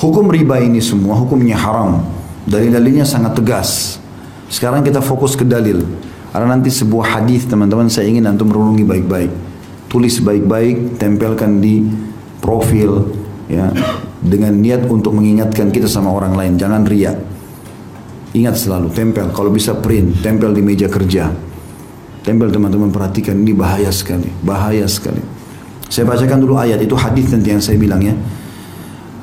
Hukum riba ini semua hukumnya haram. Dalil-dalilnya sangat tegas. Sekarang kita fokus ke dalil. Karena nanti sebuah hadis teman-teman saya ingin antum renungi baik-baik. Tulis baik-baik, tempelkan di profil ya dengan niat untuk mengingatkan kita sama orang lain. Jangan riak. Ingat selalu tempel. Kalau bisa print, tempel di meja kerja. Tempel teman-teman perhatikan ini bahaya sekali, bahaya sekali. Saya bacakan dulu ayat itu hadis nanti yang saya bilang ya.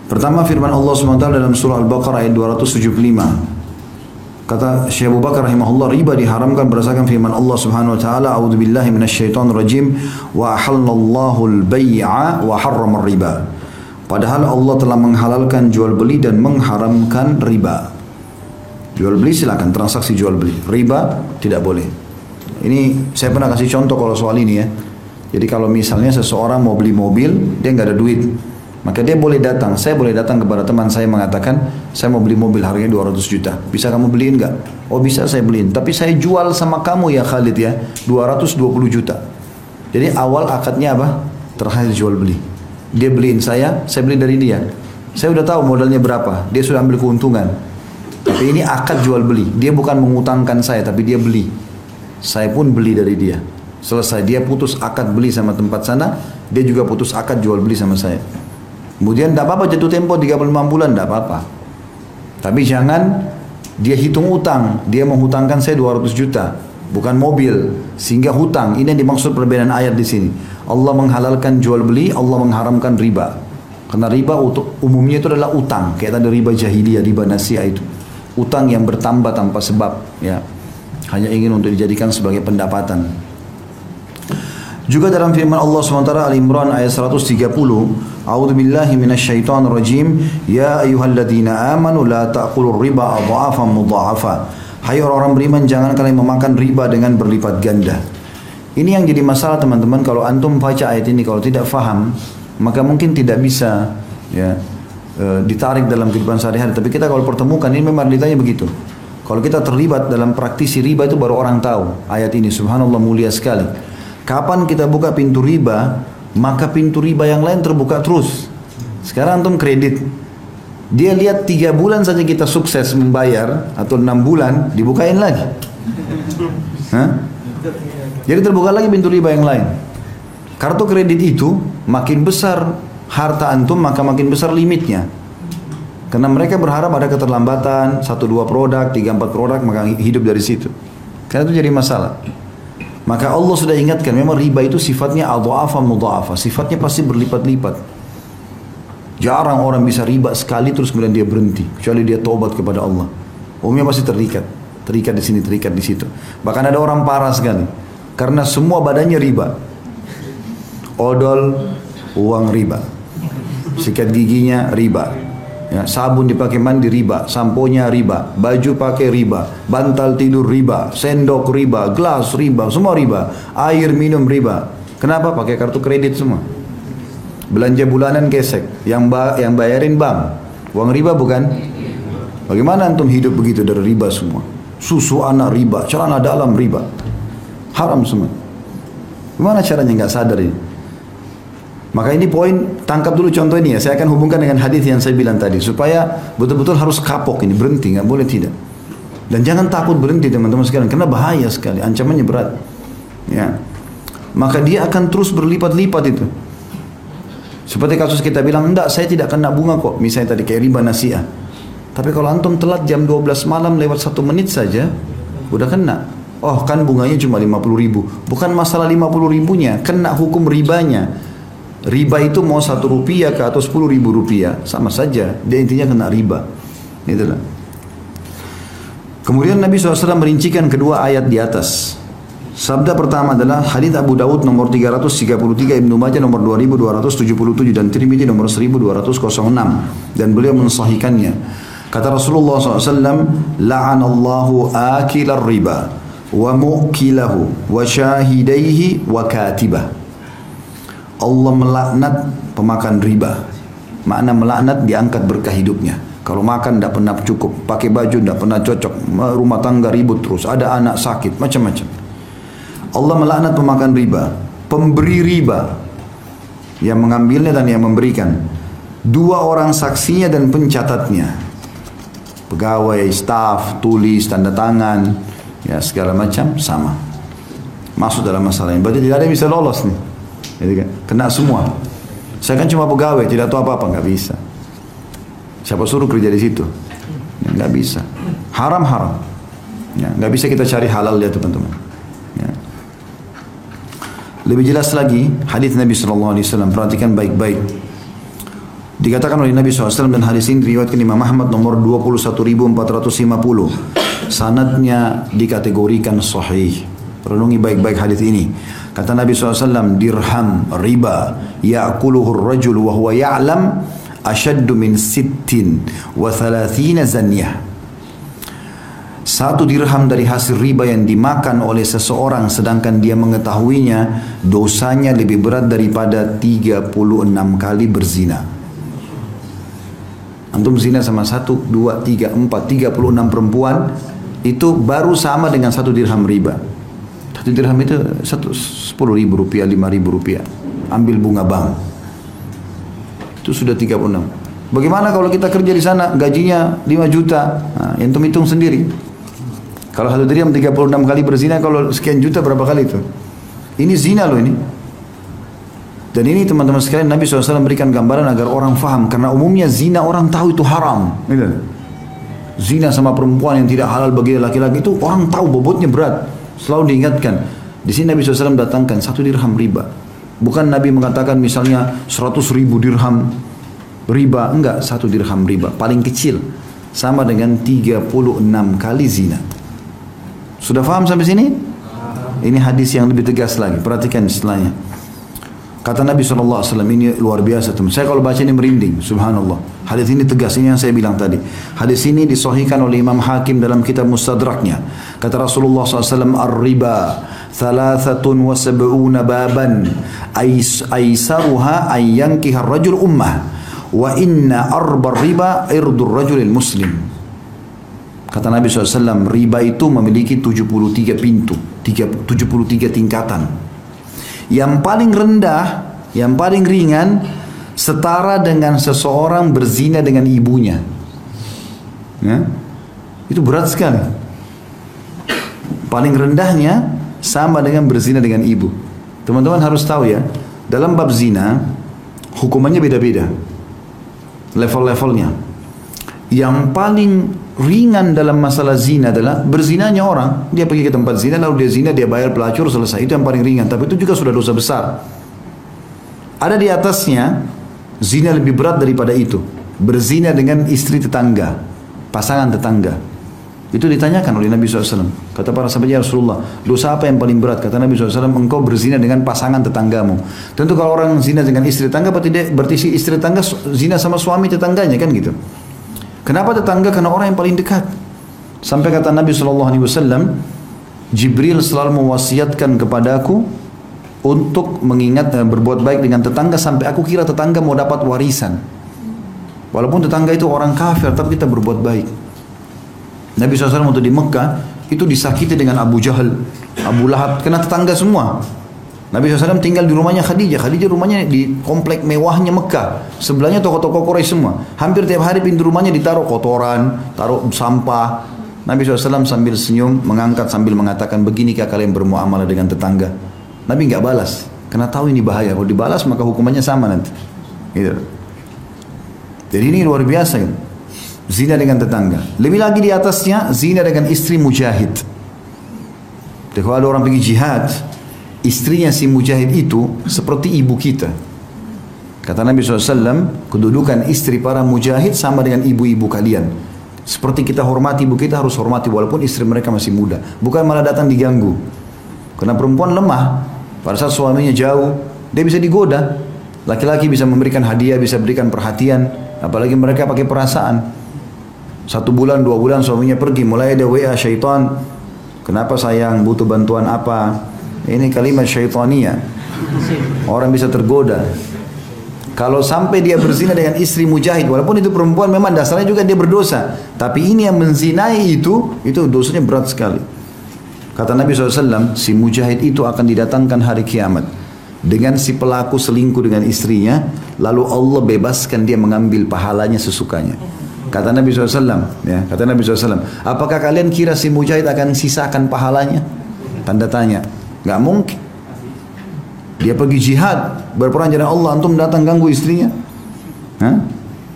Pertama firman Allah SWT dalam surah Al-Baqarah ayat 275. Kata Syekh Abu Bakar rahimahullah riba diharamkan berdasarkan firman Allah Subhanahu wa taala a'udzubillahi minasyaitonir rajim wa ahallallahu al-bai'a wa harrama riba Padahal Allah telah menghalalkan jual beli dan mengharamkan riba. Jual beli silakan transaksi jual beli. Riba tidak boleh. Ini saya pernah kasih contoh kalau soal ini ya. Jadi kalau misalnya seseorang mau beli mobil, dia nggak ada duit, maka dia boleh datang. Saya boleh datang kepada teman saya mengatakan, saya mau beli mobil harganya 200 juta. Bisa kamu beliin nggak? Oh bisa saya beliin. Tapi saya jual sama kamu ya Khalid ya, 220 juta. Jadi awal akadnya apa? Terakhir jual beli. Dia beliin saya, saya beli dari dia. Saya udah tahu modalnya berapa. Dia sudah ambil keuntungan. Tapi ini akad jual beli. Dia bukan mengutangkan saya, tapi dia beli. Saya pun beli dari dia. Selesai dia putus akad beli sama tempat sana, dia juga putus akad jual beli sama saya. Kemudian tidak apa-apa jatuh tempo 35 bulan tidak apa-apa. Tapi jangan dia hitung utang, dia menghutangkan saya 200 juta, bukan mobil, sehingga hutang. Ini yang dimaksud perbedaan ayat di sini. Allah menghalalkan jual beli, Allah mengharamkan riba. Karena riba untuk umumnya itu adalah utang, kayak tadi riba jahiliyah, riba nasiah itu. Utang yang bertambah tanpa sebab, ya. Hanya ingin untuk dijadikan sebagai pendapatan. Juga dalam firman Allah SWT Al-Imran ayat 130 A'udhu billahi minasyaitan rajim. Ya ayuhalladzina amanu la ta'kulur riba adha'afan mudha'afa. Hai orang-orang beriman jangan kalian memakan riba dengan berlipat ganda. Ini yang jadi masalah teman-teman. Kalau antum baca ayat ini kalau tidak faham Maka mungkin tidak bisa ya e, ditarik dalam kehidupan sehari-hari. Tapi kita kalau pertemukan ini memang ditanya begitu. Kalau kita terlibat dalam praktisi riba itu baru orang tahu Ayat ini. Subhanallah mulia sekali Kapan kita buka pintu riba, maka pintu riba yang lain terbuka terus. Sekarang antum kredit. Dia lihat tiga bulan saja kita sukses membayar atau enam bulan dibukain lagi. Hah? Jadi terbuka lagi pintu riba yang lain. Kartu kredit itu makin besar harta antum maka makin besar limitnya. Karena mereka berharap ada keterlambatan, satu dua produk, tiga empat produk, maka hidup dari situ. Karena itu jadi masalah. Maka Allah sudah ingatkan memang riba itu sifatnya adha'afa mudha'afa, sifatnya pasti berlipat-lipat. Jarang orang bisa riba sekali terus kemudian dia berhenti, kecuali dia tobat kepada Allah. Umumnya pasti terikat, terikat di sini, terikat di situ. Bahkan ada orang parah sekali, karena semua badannya riba. Odol, uang riba. Sikat giginya riba, Ya, sabun dipakai mandi riba, samponya riba, baju pakai riba, bantal tidur riba, sendok riba, gelas riba, semua riba, air minum riba. Kenapa? Pakai kartu kredit semua. Belanja bulanan gesek, yang ba yang bayarin bank. Uang riba bukan? Bagaimana antum hidup begitu dari riba semua? Susu anak riba, celana dalam riba. Haram semua. Gimana caranya nggak sadar ini? Maka ini poin tangkap dulu contoh ini ya. Saya akan hubungkan dengan hadis yang saya bilang tadi supaya betul-betul harus kapok ini berhenti nggak boleh tidak. Dan jangan takut berhenti teman-teman sekalian karena bahaya sekali ancamannya berat. Ya. Maka dia akan terus berlipat-lipat itu. Seperti kasus kita bilang, enggak saya tidak kena bunga kok. Misalnya tadi kayak riba nasiah. Tapi kalau antum telat jam 12 malam lewat satu menit saja, udah kena. Oh kan bunganya cuma 50 ribu. Bukan masalah 50 ribunya, kena hukum ribanya. Riba itu mau satu rupiah ke atau sepuluh ribu rupiah sama saja. Dia intinya kena riba. Itulah. Kemudian Nabi SAW merincikan kedua ayat di atas. Sabda pertama adalah hadis Abu Daud nomor 333, Ibnu Majah nomor 2277 dan Tirmidzi nomor 1206 dan beliau mensahihkannya. Kata Rasulullah SAW, La'anallahu akilar riba wa mu'kilahu wa syahidaihi wa katibah. Allah melaknat pemakan riba. Makna melaknat diangkat berkah hidupnya. Kalau makan tidak pernah cukup, pakai baju tidak pernah cocok, rumah tangga ribut terus, ada anak sakit, macam-macam. Allah melaknat pemakan riba, pemberi riba yang mengambilnya dan yang memberikan dua orang saksinya dan pencatatnya. Pegawai, staf, tulis, tanda tangan, ya segala macam sama. Masuk dalam masalah ini. Berarti tidak ada yang bisa lolos nih. Kan, kena semua. Saya kan cuma pegawai, tidak tahu apa-apa, nggak bisa. Siapa suruh kerja di situ? Ya, nggak bisa. Haram haram. Ya, nggak bisa kita cari halal ya teman-teman. Ya. Lebih jelas lagi hadis Nabi Shallallahu Alaihi Wasallam perhatikan baik-baik. Dikatakan oleh Nabi SAW dan hadis ini diriwayatkan Imam Ahmad nomor 21450. Sanadnya dikategorikan sahih. Renungi baik-baik hadis ini. Kata Nabi SAW, dirham riba ya'kuluhu rajul wa huwa ya'lam ashaddu min sittin wa thalathina zanyah. Satu dirham dari hasil riba yang dimakan oleh seseorang sedangkan dia mengetahuinya dosanya lebih berat daripada 36 kali berzina. Antum zina sama satu, dua, tiga, empat, tiga puluh enam perempuan itu baru sama dengan satu dirham riba. Satu dirham itu satu sepuluh ribu rupiah, lima ribu rupiah. Ambil bunga bank. Itu sudah tiga puluh enam. Bagaimana kalau kita kerja di sana gajinya lima juta? Nah, yang hitung sendiri. Kalau satu dirham enam kali berzina, kalau sekian juta berapa kali itu? Ini zina loh ini. Dan ini teman-teman sekalian Nabi SAW memberikan gambaran agar orang faham karena umumnya zina orang tahu itu haram. Gitu. Zina sama perempuan yang tidak halal bagi laki-laki itu orang tahu bobotnya berat. Selalu diingatkan. Di sini Nabi SAW datangkan satu dirham riba. Bukan Nabi mengatakan misalnya seratus ribu dirham riba. Enggak, satu dirham riba. Paling kecil. Sama dengan 36 kali zina. Sudah faham sampai sini? Ini hadis yang lebih tegas lagi. Perhatikan setelahnya. Kata Nabi SAW ini luar biasa teman. Saya kalau baca ini merinding, subhanallah. Hadis ini tegas, ini yang saya bilang tadi. Hadis ini disohikan oleh Imam Hakim dalam kitab Mustadraknya. Kata Rasulullah SAW, Ar-riba thalathatun wa sab'una baban aisaruha ayyankiha rajul ummah wa inna arba riba irdur rajulil muslim. Kata Nabi SAW, riba itu memiliki 73 pintu, 73 tingkatan. Yang paling rendah, yang paling ringan setara dengan seseorang berzina dengan ibunya. Ya? Itu berat sekali. Paling rendahnya sama dengan berzina dengan ibu. Teman-teman harus tahu ya, dalam bab zina hukumannya beda-beda. Level-levelnya. Yang paling ringan dalam masalah zina adalah berzinanya orang. Dia pergi ke tempat zina lalu dia zina, dia bayar pelacur selesai. Itu yang paling ringan. Tapi itu juga sudah dosa besar. Ada di atasnya zina lebih berat daripada itu. Berzina dengan istri tetangga, pasangan tetangga. Itu ditanyakan oleh Nabi SAW. Kata para sahabat ya Rasulullah, dosa apa yang paling berat? Kata Nabi SAW, engkau berzina dengan pasangan tetanggamu. Tentu kalau orang zina dengan istri tetangga, berarti, istri tetangga zina sama suami tetangganya kan gitu. Kenapa tetangga? Karena orang yang paling dekat. Sampai kata Nabi Shallallahu Alaihi Wasallam, Jibril selalu mewasiatkan kepadaku untuk mengingat dan berbuat baik dengan tetangga sampai aku kira tetangga mau dapat warisan. Walaupun tetangga itu orang kafir, tapi kita berbuat baik. Nabi SAW waktu di Mekah itu disakiti dengan Abu Jahal, Abu Lahab, kena tetangga semua. Nabi SAW tinggal di rumahnya Khadijah. Khadijah rumahnya di komplek mewahnya Mekah. Sebelahnya toko-toko Quraisy semua. Hampir tiap hari pintu rumahnya ditaruh kotoran, taruh sampah. Nabi SAW sambil senyum, mengangkat sambil mengatakan, beginikah kalian bermuamalah dengan tetangga? Nabi nggak balas, karena tahu ini bahaya. Kalau dibalas maka hukumannya sama nanti. Gitu. Jadi ini luar biasa. Ya. Zina dengan tetangga. Lebih lagi di atasnya, zina dengan istri mujahid. Jadi kalau ada orang pergi jihad, istrinya si mujahid itu seperti ibu kita. Kata Nabi SAW, kedudukan istri para mujahid sama dengan ibu-ibu kalian. Seperti kita hormati ibu kita harus hormati walaupun istri mereka masih muda. Bukan malah datang diganggu. Karena perempuan lemah. Pada saat suaminya jauh, dia bisa digoda. Laki-laki bisa memberikan hadiah, bisa berikan perhatian. Apalagi mereka pakai perasaan. Satu bulan, dua bulan suaminya pergi. Mulai ada WA syaitan. Kenapa sayang? Butuh bantuan apa? Ini kalimat syaitania. Orang bisa tergoda. Kalau sampai dia berzina dengan istri mujahid, walaupun itu perempuan memang dasarnya juga dia berdosa. Tapi ini yang menzinai itu, itu dosanya berat sekali. Kata Nabi SAW, si mujahid itu akan didatangkan hari kiamat. dengan si pelaku selingkuh dengan istrinya, lalu Allah bebaskan dia mengambil pahalanya sesukanya. Kata Nabi SAW, ya, kata Nabi SAW, apakah kalian kira si mujahid akan sisakan pahalanya? Tanda tanya, nggak mungkin. Dia pergi jihad, berperang jalan Allah, antum datang ganggu istrinya? Hah?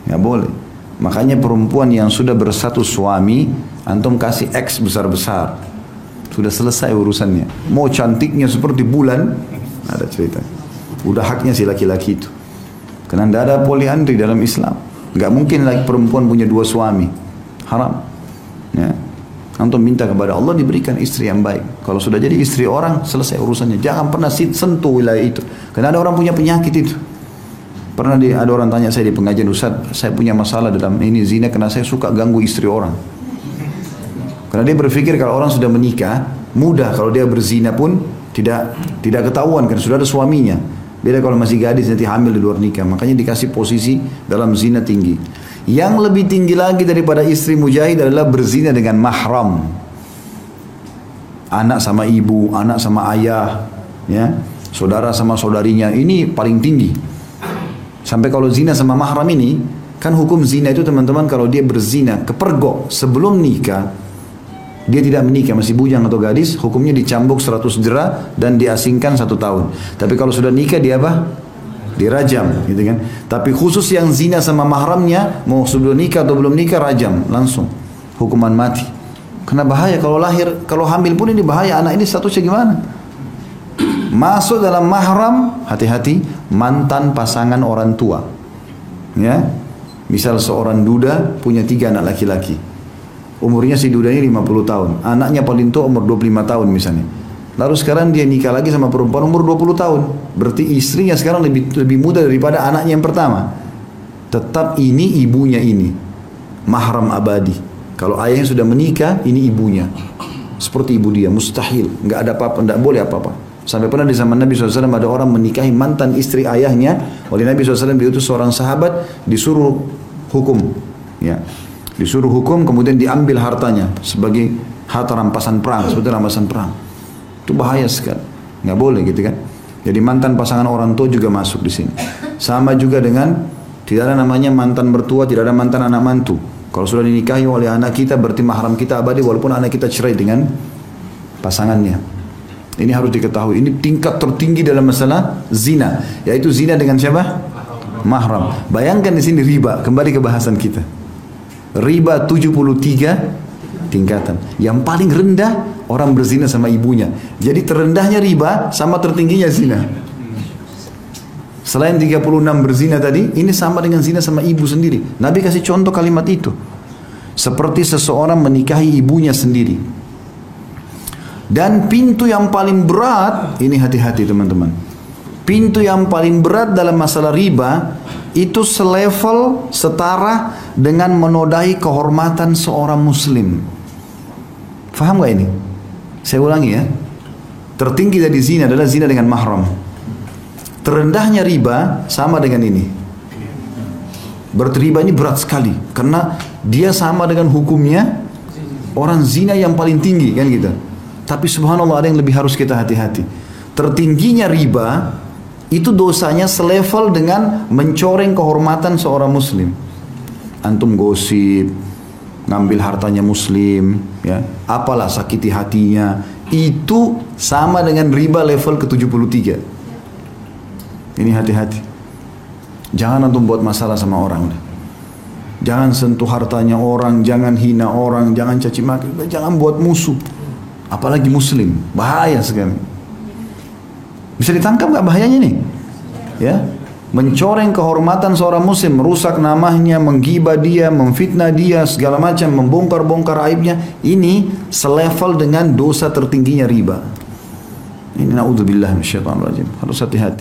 Nggak boleh. Makanya perempuan yang sudah bersatu suami, antum kasih X besar-besar. Sudah selesai urusannya. Mau cantiknya seperti bulan, ada cerita. Udah haknya si laki-laki itu. Karena tidak ada poliandri dalam Islam. Gak mungkin lagi perempuan punya dua suami. Haram. Antum minta kepada Allah diberikan istri yang baik. Kalau sudah jadi istri orang, selesai urusannya. Jangan pernah sentuh wilayah itu. Karena ada orang punya penyakit itu. Pernah di, ada orang tanya saya di pengajian Ustaz, saya punya masalah dalam ini zina karena saya suka ganggu istri orang. Karena dia berpikir kalau orang sudah menikah, mudah kalau dia berzina pun tidak tidak ketahuan karena sudah ada suaminya. Beda kalau masih gadis nanti hamil di luar nikah. Makanya dikasih posisi dalam zina tinggi. Yang lebih tinggi lagi daripada istri mujahid adalah berzina dengan mahram. Anak sama ibu, anak sama ayah, ya, saudara sama saudarinya. Ini paling tinggi. Sampai kalau zina sama mahram ini, kan hukum zina itu teman-teman kalau dia berzina kepergok sebelum nikah, dia tidak menikah masih bujang atau gadis hukumnya dicambuk 100 jerah dan diasingkan satu tahun tapi kalau sudah nikah dia apa dirajam gitu kan? Tapi khusus yang zina sama mahramnya mau sudah nikah atau belum nikah rajam langsung. Hukuman mati. Karena bahaya kalau lahir kalau hamil pun ini bahaya. Anak ini statusnya gimana? Masuk dalam mahram hati-hati mantan pasangan orang tua. Ya? Misal seorang duda punya tiga anak laki-laki. Umurnya si duda ini 50 tahun. Anaknya paling tua umur 25 tahun misalnya. Lalu sekarang dia nikah lagi sama perempuan umur 20 tahun. Berarti istrinya sekarang lebih lebih muda daripada anaknya yang pertama. Tetap ini ibunya ini. Mahram abadi. Kalau ayahnya sudah menikah, ini ibunya. Seperti ibu dia, mustahil. Nggak ada apa-apa, nggak boleh apa-apa. Sampai pernah di zaman Nabi SAW ada orang menikahi mantan istri ayahnya. Oleh Nabi SAW diutus seorang sahabat disuruh hukum. Ya, Disuruh hukum kemudian diambil hartanya sebagai harta rampasan perang, seperti rampasan perang. Itu bahaya sekali. Nggak boleh gitu kan. Jadi mantan pasangan orang tua juga masuk di sini. Sama juga dengan tidak ada namanya mantan bertua, tidak ada mantan anak mantu. Kalau sudah dinikahi oleh anak kita berarti mahram kita abadi walaupun anak kita cerai dengan pasangannya. Ini harus diketahui. Ini tingkat tertinggi dalam masalah zina, yaitu zina dengan siapa? Mahram. Bayangkan di sini riba. Kembali ke bahasan kita. Riba 73 tingkatan. Yang paling rendah orang berzina sama ibunya. Jadi terendahnya riba sama tertingginya zina. Selain 36 berzina tadi, ini sama dengan zina sama ibu sendiri. Nabi kasih contoh kalimat itu. Seperti seseorang menikahi ibunya sendiri. Dan pintu yang paling berat, ini hati-hati teman-teman. Pintu yang paling berat dalam masalah riba itu selevel setara dengan menodai kehormatan seorang muslim. Faham gak ini? Saya ulangi ya. Tertinggi dari zina adalah zina dengan mahram. Terendahnya riba sama dengan ini. Berteriba ini berat sekali karena dia sama dengan hukumnya orang zina yang paling tinggi kan gitu. Tapi subhanallah ada yang lebih harus kita hati-hati. Tertingginya riba itu dosanya selevel dengan mencoreng kehormatan seorang muslim. Antum gosip, ngambil hartanya muslim, ya, apalah sakiti hatinya, itu sama dengan riba level ke-73. Ini hati-hati. Jangan antum buat masalah sama orang. Jangan sentuh hartanya orang, jangan hina orang, jangan caci maki, jangan buat musuh. Apalagi muslim, bahaya sekali. Bisa ditangkap nggak bahayanya nih? Ya, mencoreng kehormatan seorang muslim, merusak namanya, menggibah dia, memfitnah dia, segala macam, membongkar-bongkar aibnya, ini selevel dengan dosa tertingginya riba. Ini naudzubillah. Harus hati-hati.